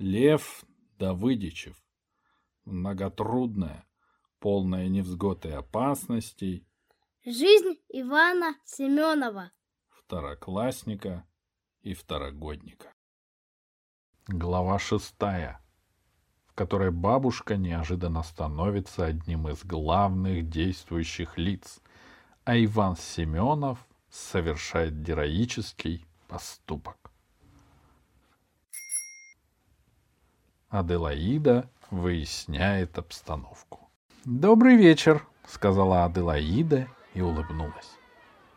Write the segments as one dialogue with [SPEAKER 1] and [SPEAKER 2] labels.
[SPEAKER 1] Лев Давыдичев. Многотрудная, полная невзгод и опасностей.
[SPEAKER 2] Жизнь Ивана Семенова.
[SPEAKER 1] Второклассника и второгодника. Глава шестая, в которой бабушка неожиданно становится одним из главных действующих лиц, а Иван Семенов совершает героический поступок. Аделаида выясняет обстановку. «Добрый вечер», — сказала Аделаида и улыбнулась.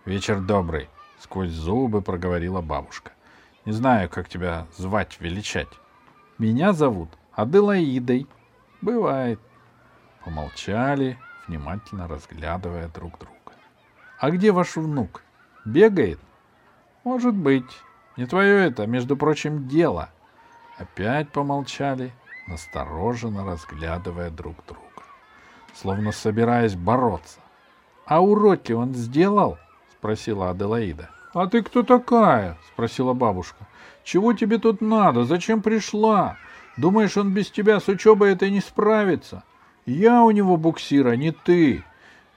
[SPEAKER 1] «Вечер добрый», — сквозь зубы проговорила бабушка. «Не знаю, как тебя звать, величать». «Меня зовут Аделаидой». «Бывает». Помолчали, внимательно разглядывая друг друга. «А где ваш внук? Бегает?» «Может быть. Не твое это, между прочим, дело», Опять помолчали, настороженно разглядывая друг друга, словно собираясь бороться. — А уроки он сделал? — спросила Аделаида. — А ты кто такая? — спросила бабушка. — Чего тебе тут надо? Зачем пришла? Думаешь, он без тебя с учебой это не справится? Я у него буксир, а не ты.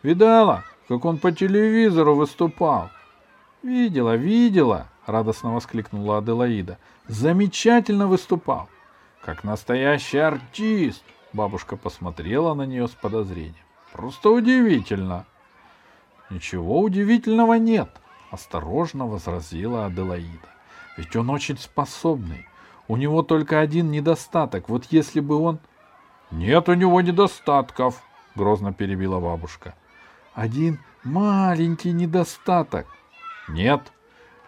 [SPEAKER 1] Видала, как он по телевизору выступал? — Видела, видела, — радостно воскликнула Аделаида. Замечательно выступал. Как настоящий артист. Бабушка посмотрела на нее с подозрением. Просто удивительно. Ничего удивительного нет, осторожно возразила Аделаида. Ведь он очень способный. У него только один недостаток. Вот если бы он... Нет у него недостатков, грозно перебила бабушка. Один маленький недостаток. Нет,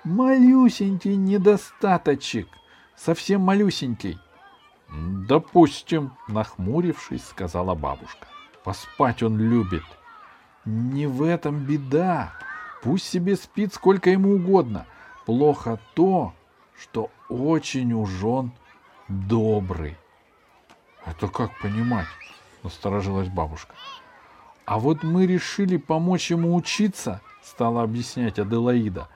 [SPEAKER 1] Малюсенький недостаточек. Совсем малюсенький. Допустим, нахмурившись, сказала бабушка. Поспать он любит. Не в этом беда. Пусть себе спит сколько ему угодно. Плохо то, что очень уж он добрый. Это как понимать? Насторожилась бабушка. А вот мы решили помочь ему учиться, стала объяснять Аделаида.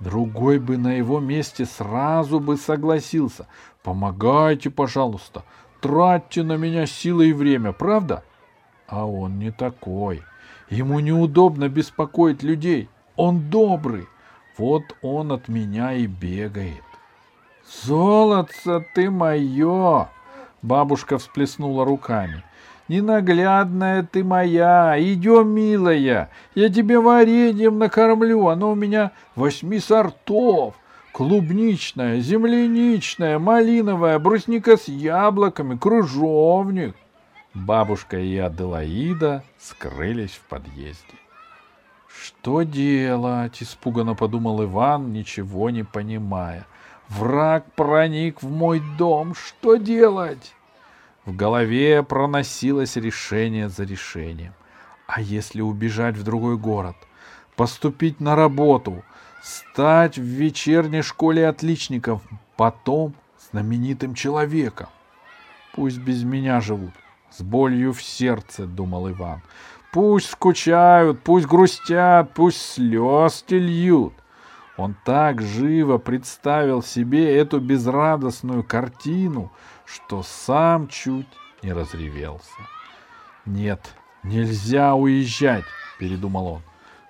[SPEAKER 1] Другой бы на его месте сразу бы согласился. Помогайте, пожалуйста, тратьте на меня силы и время, правда? А он не такой. Ему неудобно беспокоить людей. Он добрый. Вот он от меня и бегает. Золотце ты мое! Бабушка всплеснула руками. Ненаглядная ты моя, идем, милая, я тебе вареньем накормлю, оно у меня восьми сортов. Клубничная, земляничная, малиновая, брусника с яблоками, кружовник. Бабушка и Аделаида скрылись в подъезде. «Что делать?» — испуганно подумал Иван, ничего не понимая. «Враг проник в мой дом. Что делать?» В голове проносилось решение за решением. А если убежать в другой город, поступить на работу, стать в вечерней школе отличников, потом знаменитым человеком? Пусть без меня живут, с болью в сердце, думал Иван. Пусть скучают, пусть грустят, пусть слез льют. Он так живо представил себе эту безрадостную картину, что сам чуть не разревелся. «Нет, нельзя уезжать», — передумал он.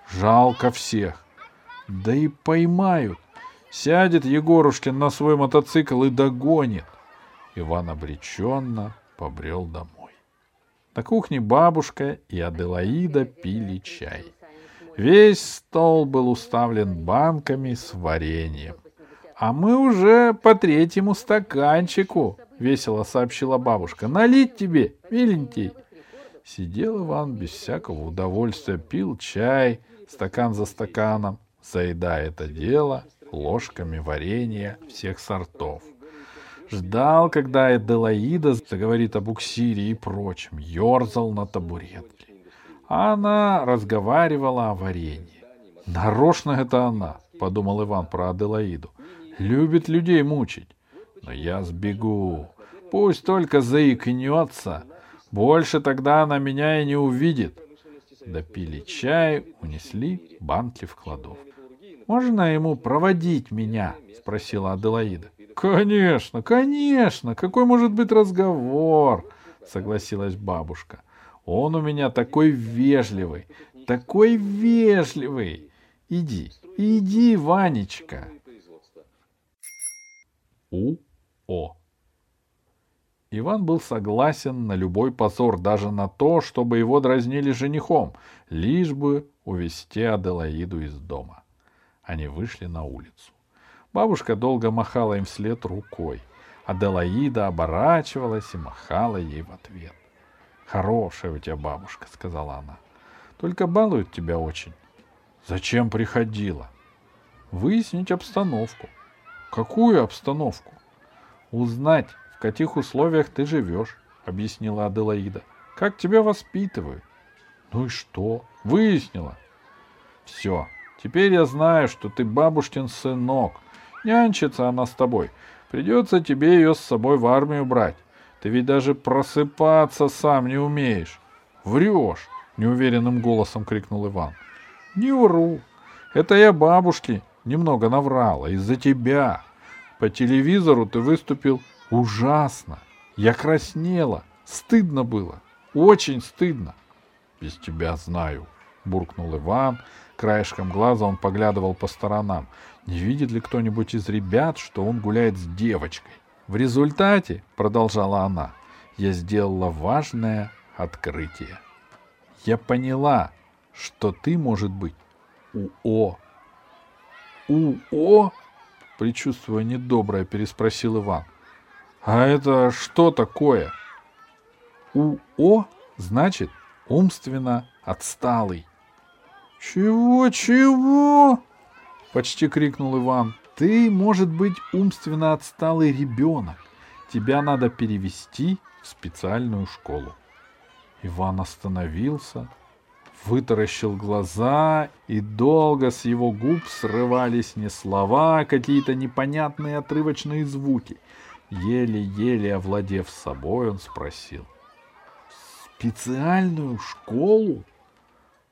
[SPEAKER 1] «Жалко всех. Да и поймают. Сядет Егорушкин на свой мотоцикл и догонит». Иван обреченно побрел домой. На кухне бабушка и Аделаида пили чай. Весь стол был уставлен банками с вареньем. «А мы уже по третьему стаканчику», — весело сообщила бабушка. «Налить тебе, миленький». Сидел Иван без всякого удовольствия, пил чай, стакан за стаканом, заедая это дело ложками варенья всех сортов. Ждал, когда Эделаида заговорит о буксире и прочем, ерзал на табуретке. А она разговаривала о варенье. Нарочно это она, подумал Иван про Аделаиду. Любит людей мучить. Но я сбегу. Пусть только заикнется. Больше тогда она меня и не увидит. Допили чай, унесли банки в кладовку. «Можно ему проводить меня?» — спросила Аделаида. Конечно, конечно, какой может быть разговор? Согласилась бабушка. Он у меня такой вежливый, такой вежливый. Иди, иди, Ванечка. У-О. Иван был согласен на любой позор, даже на то, чтобы его дразнили женихом, лишь бы увести Аделаиду из дома. Они вышли на улицу. Бабушка долго махала им вслед рукой. Аделаида оборачивалась и махала ей в ответ. «Хорошая у тебя бабушка», — сказала она. «Только балует тебя очень». «Зачем приходила?» «Выяснить обстановку». «Какую обстановку?» «Узнать, в каких условиях ты живешь», — объяснила Аделаида. «Как тебя воспитывают». «Ну и что?» «Выяснила». «Все, теперь я знаю, что ты бабушкин сынок. Нянчится она с тобой. Придется тебе ее с собой в армию брать. Ты ведь даже просыпаться сам не умеешь. Врешь, неуверенным голосом крикнул Иван. Не вру. Это я бабушке немного наврала из-за тебя. По телевизору ты выступил ужасно. Я краснела. Стыдно было. Очень стыдно. Без тебя знаю, буркнул Иван. Краешком глаза он поглядывал по сторонам. Не видит ли кто-нибудь из ребят, что он гуляет с девочкой? В результате, продолжала она, я сделала важное открытие. Я поняла, что ты, может быть, УО. УО? Причувствуя недоброе, переспросил Иван. А это что такое? УО значит умственно отсталый. Чего, чего? Почти крикнул Иван. Ты, может быть, умственно отсталый ребенок. Тебя надо перевести в специальную школу. Иван остановился, вытаращил глаза, и долго с его губ срывались не слова, а какие-то непонятные отрывочные звуки. Еле-еле овладев собой, он спросил. «Специальную школу?»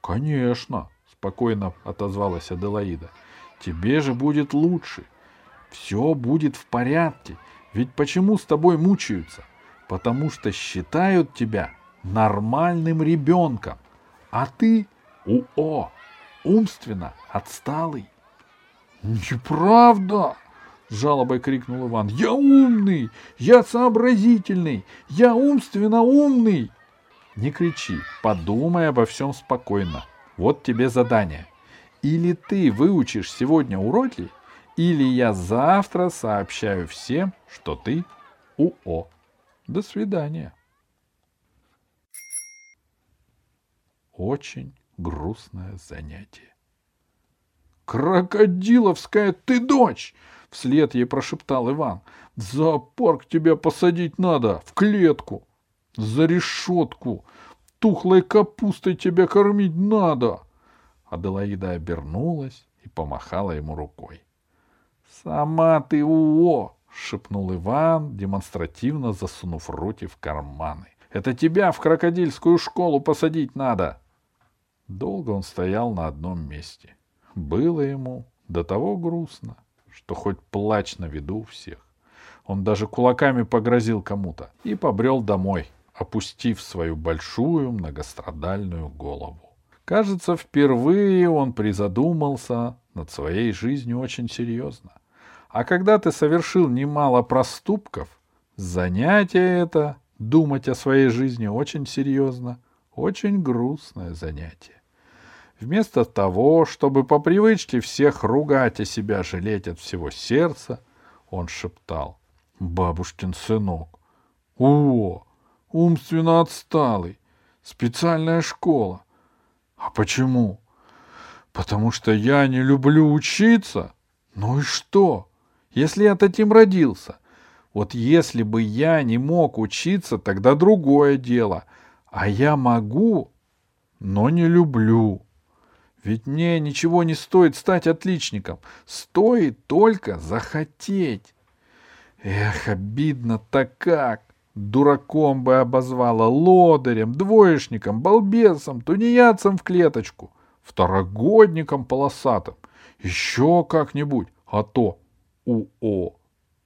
[SPEAKER 1] «Конечно», — спокойно отозвалась Аделаида. «Тебе же будет лучше. Все будет в порядке. Ведь почему с тобой мучаются? Потому что считают тебя нормальным ребенком, а ты УО, умственно отсталый. Неправда! — жалобой крикнул Иван. «Я умный! Я сообразительный! Я умственно умный!» «Не кричи, подумай обо всем спокойно. Вот тебе задание. Или ты выучишь сегодня уроки, или я завтра сообщаю всем, что ты УО. До свидания. Очень грустное занятие. «Крокодиловская ты дочь!» — вслед ей прошептал Иван. «В зоопарк тебя посадить надо, в клетку, за решетку. Тухлой капустой тебя кормить надо!» Аделаида обернулась и помахала ему рукой. «Сама ты уо!» — шепнул Иван, демонстративно засунув руки в карманы. «Это тебя в крокодильскую школу посадить надо!» Долго он стоял на одном месте. Было ему до того грустно, что хоть плач на виду у всех. Он даже кулаками погрозил кому-то и побрел домой, опустив свою большую многострадальную голову. Кажется, впервые он призадумался над своей жизнью очень серьезно. А когда ты совершил немало проступков, занятие это, думать о своей жизни очень серьезно, очень грустное занятие. Вместо того, чтобы по привычке всех ругать и себя жалеть от всего сердца, он шептал «Бабушкин сынок! О, умственно отсталый! Специальная школа! А почему? Потому что я не люблю учиться? Ну и что? Если я таким родился? Вот если бы я не мог учиться, тогда другое дело. А я могу, но не люблю. Ведь мне ничего не стоит стать отличником. Стоит только захотеть. Эх, обидно так как. Дураком бы обозвала, лодырем, двоечником, балбесом, тунеядцем в клеточку, второгодником полосатым, еще как-нибудь, а то УО.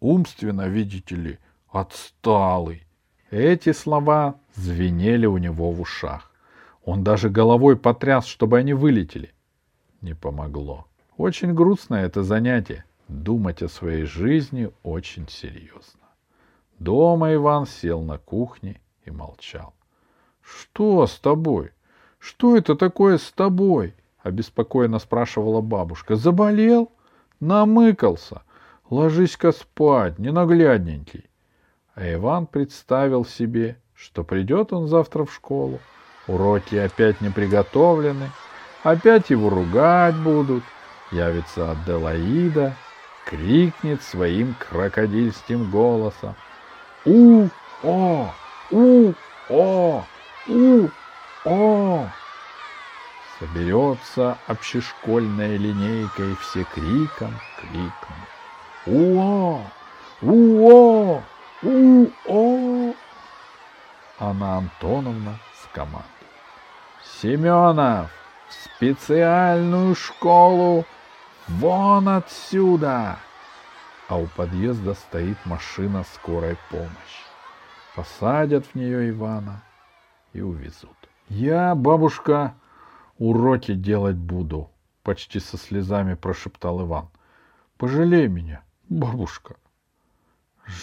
[SPEAKER 1] Умственно, видите ли, отсталый. Эти слова звенели у него в ушах. Он даже головой потряс, чтобы они вылетели. Не помогло. Очень грустное это занятие — думать о своей жизни очень серьезно. Дома Иван сел на кухне и молчал. — Что с тобой? Что это такое с тобой? — обеспокоенно спрашивала бабушка. — Заболел? Намыкался? Ложись-ка спать, ненаглядненький. А Иван представил себе, что придет он завтра в школу. Уроки опять не приготовлены, опять его ругать будут. Явится Аделаида, крикнет своим крокодильским голосом. У-о! У-о! У-о! Соберется общешкольная линейка, и все криком крикнут. У-о! У-о! У-о! Анна Антоновна скомандует. Семенов, в специальную школу Вон отсюда! А у подъезда стоит машина скорой помощи. Посадят в нее Ивана и увезут. Я, бабушка, уроки делать буду, почти со слезами прошептал Иван. Пожалей меня, бабушка.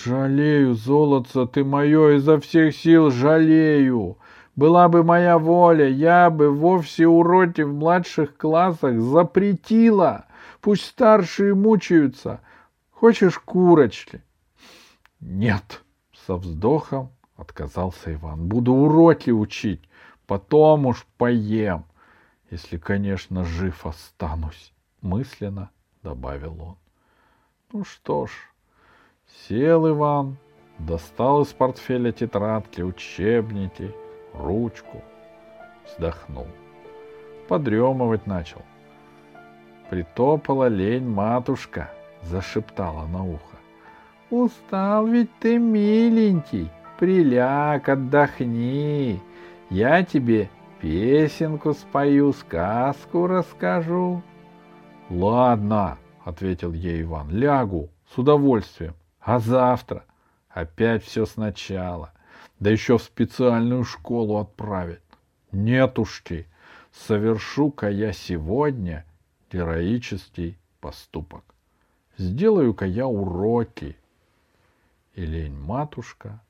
[SPEAKER 1] Жалею, золотце, ты мое изо всех сил жалею. Была бы моя воля, я бы вовсе уроки в младших классах запретила. Пусть старшие мучаются. Хочешь курочки? Нет, со вздохом отказался Иван. Буду уроки учить, потом уж поем, если, конечно, жив останусь, мысленно добавил он. Ну что ж, сел Иван, достал из портфеля тетрадки, учебники, ручку, вздохнул. Подремывать начал — Притопала лень матушка, зашептала на ухо. Устал ведь ты, миленький, приляг, отдохни. Я тебе песенку спою, сказку расскажу. Ладно, ответил ей Иван, лягу с удовольствием. А завтра опять все сначала. Да еще в специальную школу отправить. Нетушки, совершу-ка я сегодня героический поступок. Сделаю-ка я уроки. И лень-матушка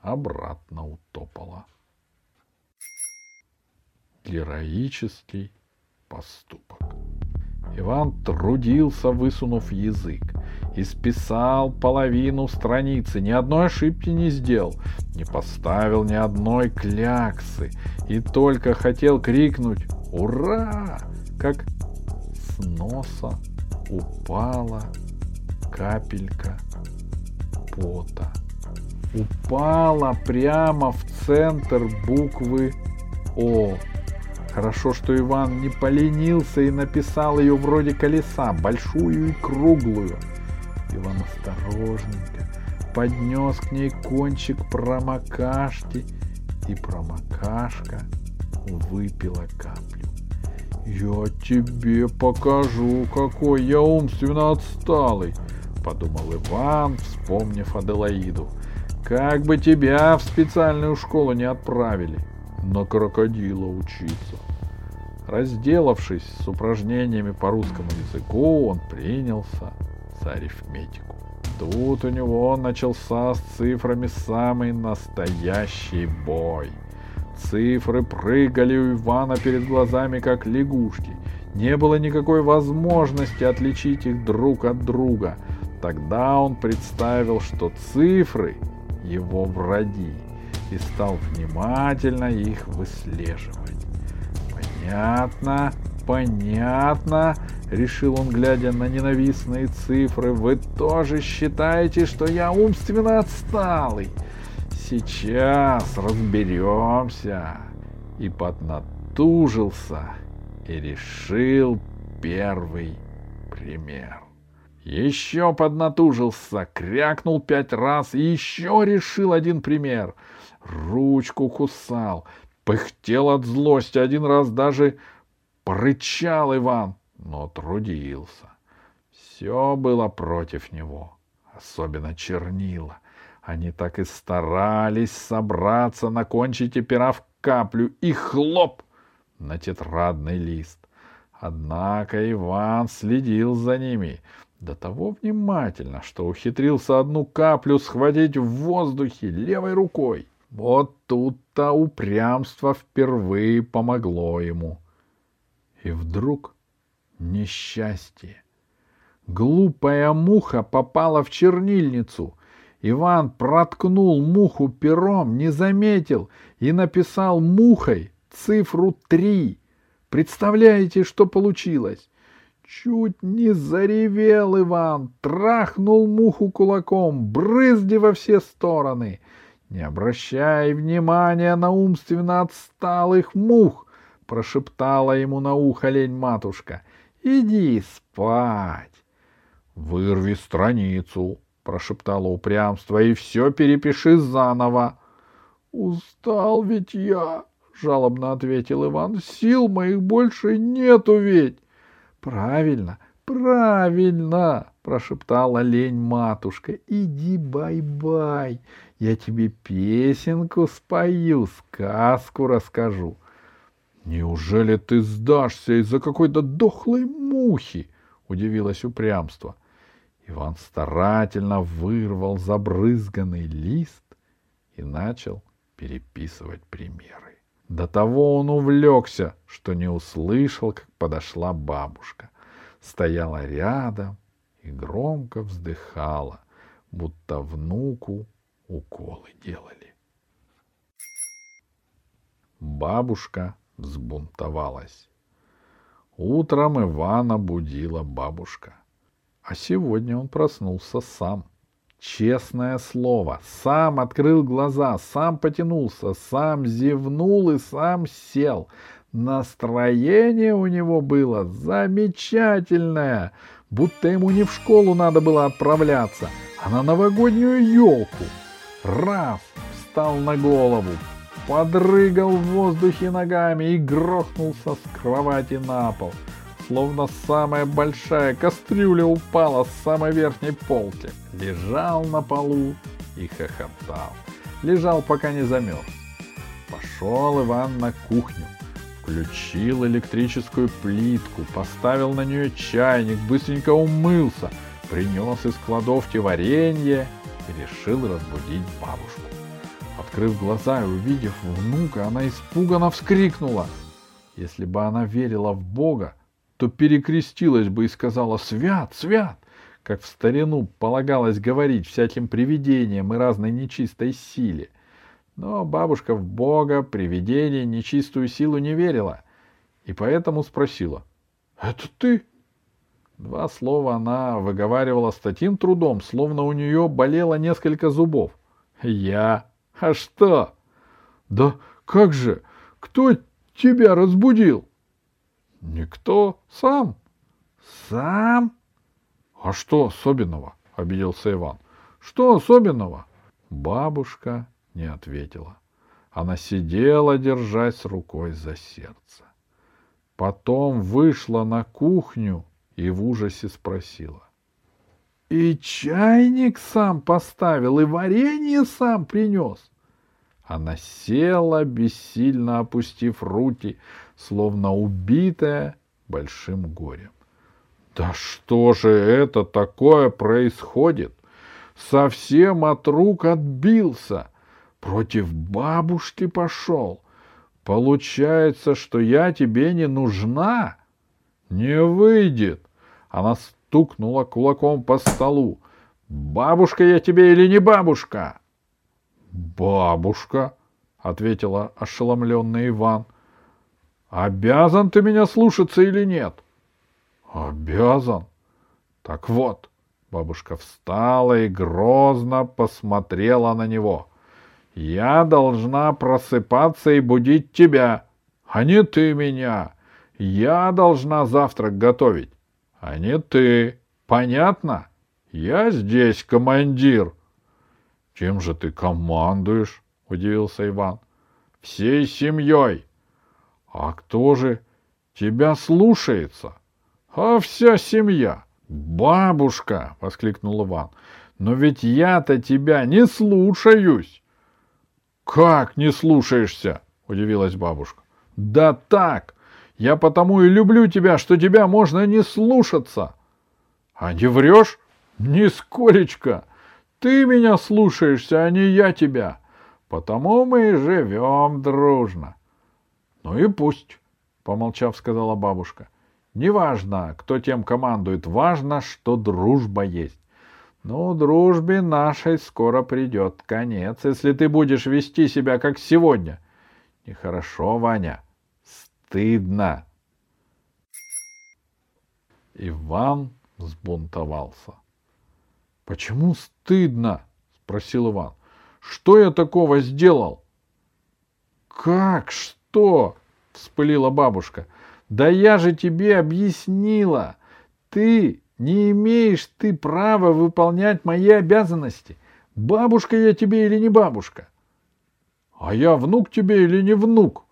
[SPEAKER 1] обратно утопала. Героический поступок. Иван трудился, высунув язык, и списал половину страницы, ни одной ошибки не сделал, не поставил ни одной кляксы, и только хотел крикнуть «Ура!», как с носа упала капелька пота. Упала прямо в центр буквы О. Хорошо, что Иван не поленился и написал ее вроде колеса, большую и круглую. Иван осторожненько поднес к ней кончик промокашки, и промокашка выпила каплю. «Я тебе покажу, какой я умственно отсталый», — подумал Иван, вспомнив Аделаиду. «Как бы тебя в специальную школу не отправили, на крокодила учиться». Разделавшись с упражнениями по русскому языку, он принялся за арифметику. Тут у него начался с цифрами самый настоящий бой — Цифры прыгали у Ивана перед глазами, как лягушки. Не было никакой возможности отличить их друг от друга. Тогда он представил, что цифры — его враги, и стал внимательно их выслеживать. «Понятно, понятно», — решил он, глядя на ненавистные цифры. «Вы тоже считаете, что я умственно отсталый?» сейчас разберемся. И поднатужился и решил первый пример. Еще поднатужился, крякнул пять раз и еще решил один пример. Ручку кусал, пыхтел от злости, один раз даже порычал Иван, но трудился. Все было против него. особенно чернила. Они так и старались собраться на кончике пера в каплю и хлоп на тетрадный лист. Однако Иван следил за ними до того внимательно, что ухитрился одну каплю схватить в воздухе левой рукой. Вот тут-то упрямство впервые помогло ему. И вдруг несчастье. Глупая муха попала в чернильницу. Иван проткнул муху пером, не заметил и написал мухой цифру три. Представляете, что получилось? Чуть не заревел Иван, трахнул муху кулаком, брызги во все стороны. Не обращай внимания на умственно отсталых мух, прошептала ему на ухо лень-матушка. Иди спать. Вырви страницу, прошептало упрямство, и все перепиши заново. Устал ведь я, жалобно ответил Иван. Сил моих больше нету ведь. Правильно, правильно, прошептала лень матушка. Иди бай-бай, я тебе песенку спою, сказку расскажу. Неужели ты сдашься из-за какой-то дохлой мухи? удивилось упрямство. Иван старательно вырвал забрызганный лист и начал переписывать примеры. До того он увлекся, что не услышал, как подошла бабушка. Стояла рядом и громко вздыхала, будто внуку уколы делали. Бабушка взбунтовалась. Утром Ивана будила бабушка. А сегодня он проснулся сам. Честное слово, сам открыл глаза, сам потянулся, сам зевнул и сам сел. Настроение у него было замечательное, будто ему не в школу надо было отправляться, а на новогоднюю елку. Раз встал на голову, подрыгал в воздухе ногами и грохнулся с кровати на пол, словно самая большая кастрюля упала с самой верхней полки. Лежал на полу и хохотал. Лежал, пока не замерз. Пошел Иван на кухню, включил электрическую плитку, поставил на нее чайник, быстренько умылся, принес из кладовки варенье и решил разбудить бабушку. Открыв глаза и увидев внука, она испуганно вскрикнула. Если бы она верила в Бога, то перекрестилась бы и сказала «Свят, свят!», как в старину полагалось говорить всяким привидениям и разной нечистой силе. Но бабушка в Бога, привидение, нечистую силу не верила, и поэтому спросила «Это ты?» Два слова она выговаривала с таким трудом, словно у нее болело несколько зубов. «Я», а что? Да как же? Кто тебя разбудил? Никто. Сам. Сам? А что особенного? Обиделся Иван. Что особенного? Бабушка не ответила. Она сидела, держась рукой за сердце. Потом вышла на кухню и в ужасе спросила. И чайник сам поставил, и варенье сам принес. Она села, бессильно опустив руки, словно убитая большим горем. Да что же это такое происходит? Совсем от рук отбился. Против бабушки пошел. Получается, что я тебе не нужна? Не выйдет. Она стукнула кулаком по столу. «Бабушка я тебе или не бабушка?» «Бабушка», — ответила ошеломленный Иван. «Обязан ты меня слушаться или нет?» «Обязан». «Так вот», — бабушка встала и грозно посмотрела на него. «Я должна просыпаться и будить тебя, а не ты меня. Я должна завтрак готовить, а не ты. Понятно? Я здесь командир. Чем же ты командуешь? Удивился Иван. Всей семьей. А кто же тебя слушается? А вся семья. Бабушка! воскликнул Иван. Но ведь я-то тебя не слушаюсь. Как не слушаешься? Удивилась бабушка. Да так. Я потому и люблю тебя, что тебя можно не слушаться. А не врешь? Нисколечко. Ты меня слушаешься, а не я тебя. Потому мы и живем дружно. Ну и пусть, помолчав, сказала бабушка. Неважно, кто тем командует, важно, что дружба есть. Ну, дружбе нашей скоро придет конец, если ты будешь вести себя как сегодня. Нехорошо, Ваня. Стыдно. Иван взбунтовался. — Почему стыдно? — спросил Иван. — Что я такого сделал? — Как что? — вспылила бабушка. — Да я же тебе объяснила. Ты не имеешь ты права выполнять мои обязанности. Бабушка я тебе или не бабушка? А я внук тебе или не внук?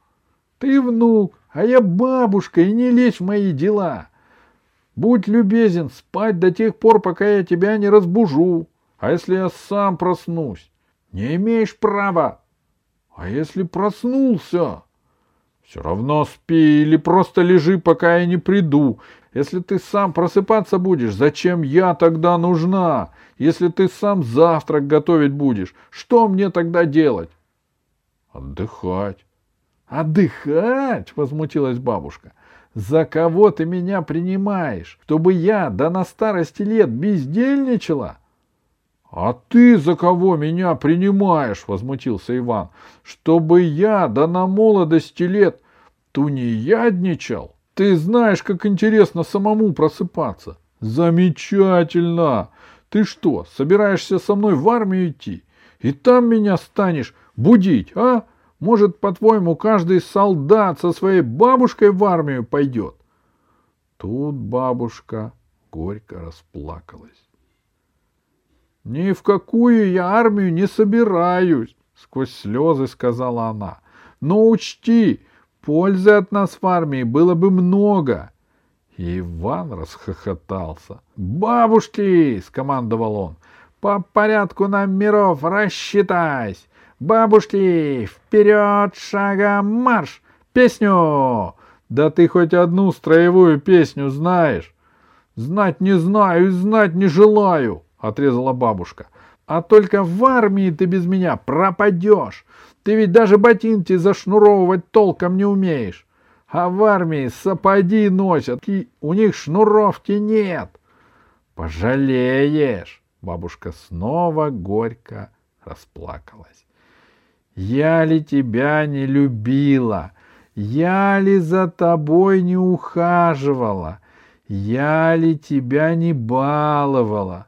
[SPEAKER 1] Ты внук, а я бабушка, и не лезь в мои дела. Будь любезен спать до тех пор, пока я тебя не разбужу. А если я сам проснусь? Не имеешь права. А если проснулся? Все равно спи или просто лежи, пока я не приду. Если ты сам просыпаться будешь, зачем я тогда нужна? Если ты сам завтрак готовить будешь, что мне тогда делать? Отдыхать. Отдыхать? Возмутилась бабушка. За кого ты меня принимаешь? Чтобы я да на старости лет бездельничала? А ты за кого меня принимаешь? Возмутился Иван. Чтобы я да на молодости лет тунеядничал? Ты знаешь, как интересно самому просыпаться. Замечательно! Ты что, собираешься со мной в армию идти? И там меня станешь будить, а? Может, по-твоему, каждый солдат со своей бабушкой в армию пойдет? Тут бабушка горько расплакалась. Ни в какую я армию не собираюсь, сквозь слезы сказала она. Но учти, Пользы от нас в армии было бы много. И Иван расхохотался. «Бабушки!» — скомандовал он. «По порядку номеров рассчитайся! Бабушки! Вперед шагом марш! Песню!» «Да ты хоть одну строевую песню знаешь?» «Знать не знаю и знать не желаю!» — отрезала бабушка. «А только в армии ты без меня пропадешь! Ты ведь даже ботинки зашнуровывать толком не умеешь. А в армии сапоги носят, и у них шнуровки нет. Пожалеешь. Бабушка снова горько расплакалась. Я ли тебя не любила? Я ли за тобой не ухаживала? Я ли тебя не баловала?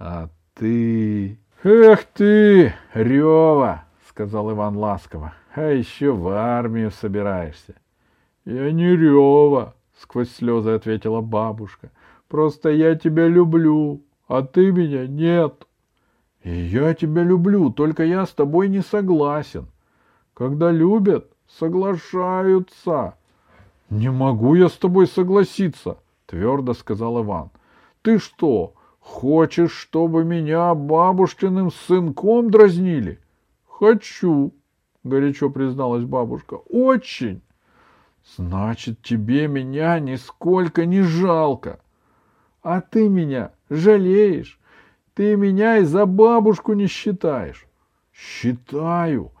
[SPEAKER 1] А ты... Эх ты, Рева! сказал Иван ласково. — А еще в армию собираешься. — Я не рева, — сквозь слезы ответила бабушка. — Просто я тебя люблю, а ты меня нет. — И я тебя люблю, только я с тобой не согласен. Когда любят, соглашаются. — Не могу я с тобой согласиться, — твердо сказал Иван. — Ты что, хочешь, чтобы меня бабушкиным сынком дразнили? — Хочу, горячо призналась бабушка. Очень. Значит, тебе меня нисколько не жалко. А ты меня жалеешь? Ты меня и за бабушку не считаешь? Считаю.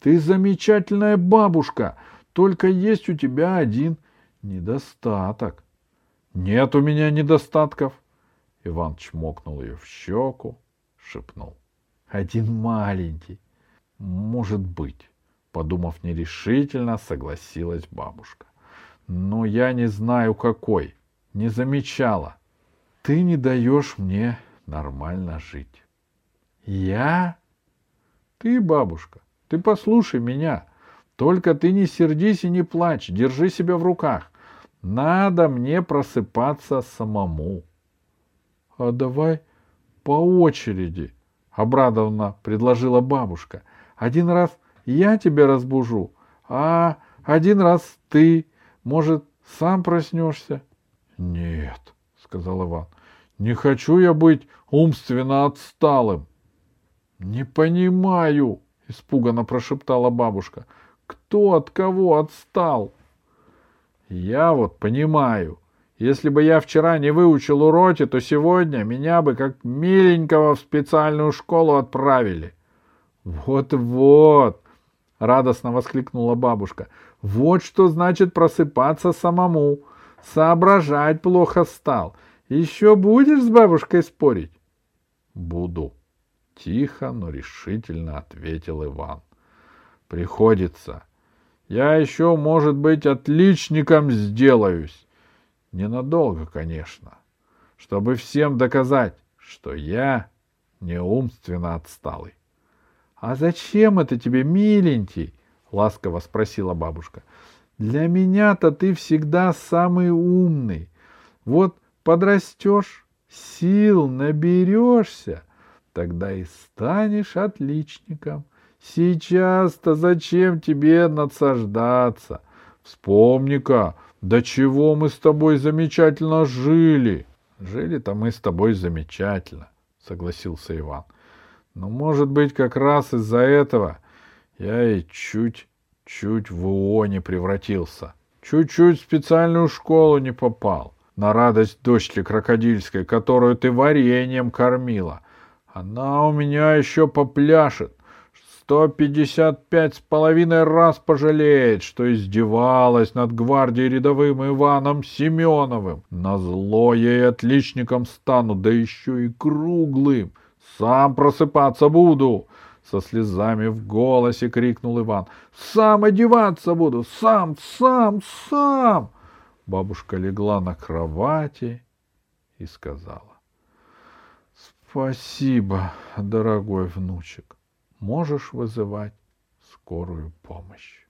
[SPEAKER 1] Ты замечательная бабушка, только есть у тебя один недостаток. Нет у меня недостатков. Иван чмокнул ее в щеку, шепнул. Один маленький. Может быть, подумав нерешительно, согласилась бабушка. Но я не знаю какой, не замечала. Ты не даешь мне нормально жить. Я? Ты, бабушка, ты послушай меня. Только ты не сердись и не плачь, держи себя в руках. Надо мне просыпаться самому. — давай по очереди, — обрадованно предложила бабушка — один раз я тебя разбужу, а один раз ты. Может, сам проснешься? — Нет, — сказал Иван, Не хочу я быть умственно отсталым. Не понимаю, испуганно прошептала бабушка. Кто от кого отстал? Я вот понимаю. Если бы я вчера не выучил уроки, то сегодня меня бы как миленького в специальную школу отправили. Вот-вот, радостно воскликнула бабушка. Вот что значит просыпаться самому. Соображать плохо стал. Еще будешь с бабушкой спорить? Буду. Тихо, но решительно ответил Иван. Приходится. Я еще, может быть, отличником сделаюсь. Ненадолго, конечно. Чтобы всем доказать, что я не умственно отсталый. — А зачем это тебе, миленький? — ласково спросила бабушка. — Для меня-то ты всегда самый умный. Вот подрастешь, сил наберешься, тогда и станешь отличником. Сейчас-то зачем тебе надсаждаться? Вспомни-ка, до чего мы с тобой замечательно жили. Жили-то мы с тобой замечательно, согласился Иван. Но, может быть, как раз из-за этого я и чуть-чуть в УО не превратился. Чуть-чуть в специальную школу не попал. На радость дочки крокодильской, которую ты вареньем кормила. Она у меня еще попляшет. Сто пятьдесят пять с половиной раз пожалеет, что издевалась над гвардией рядовым Иваном Семеновым. Назло ей отличником стану, да еще и круглым. Сам просыпаться буду. Со слезами в голосе крикнул Иван. Сам одеваться буду, сам, сам, сам. Бабушка легла на кровати и сказала. Спасибо, дорогой внучек можешь вызывать скорую помощь.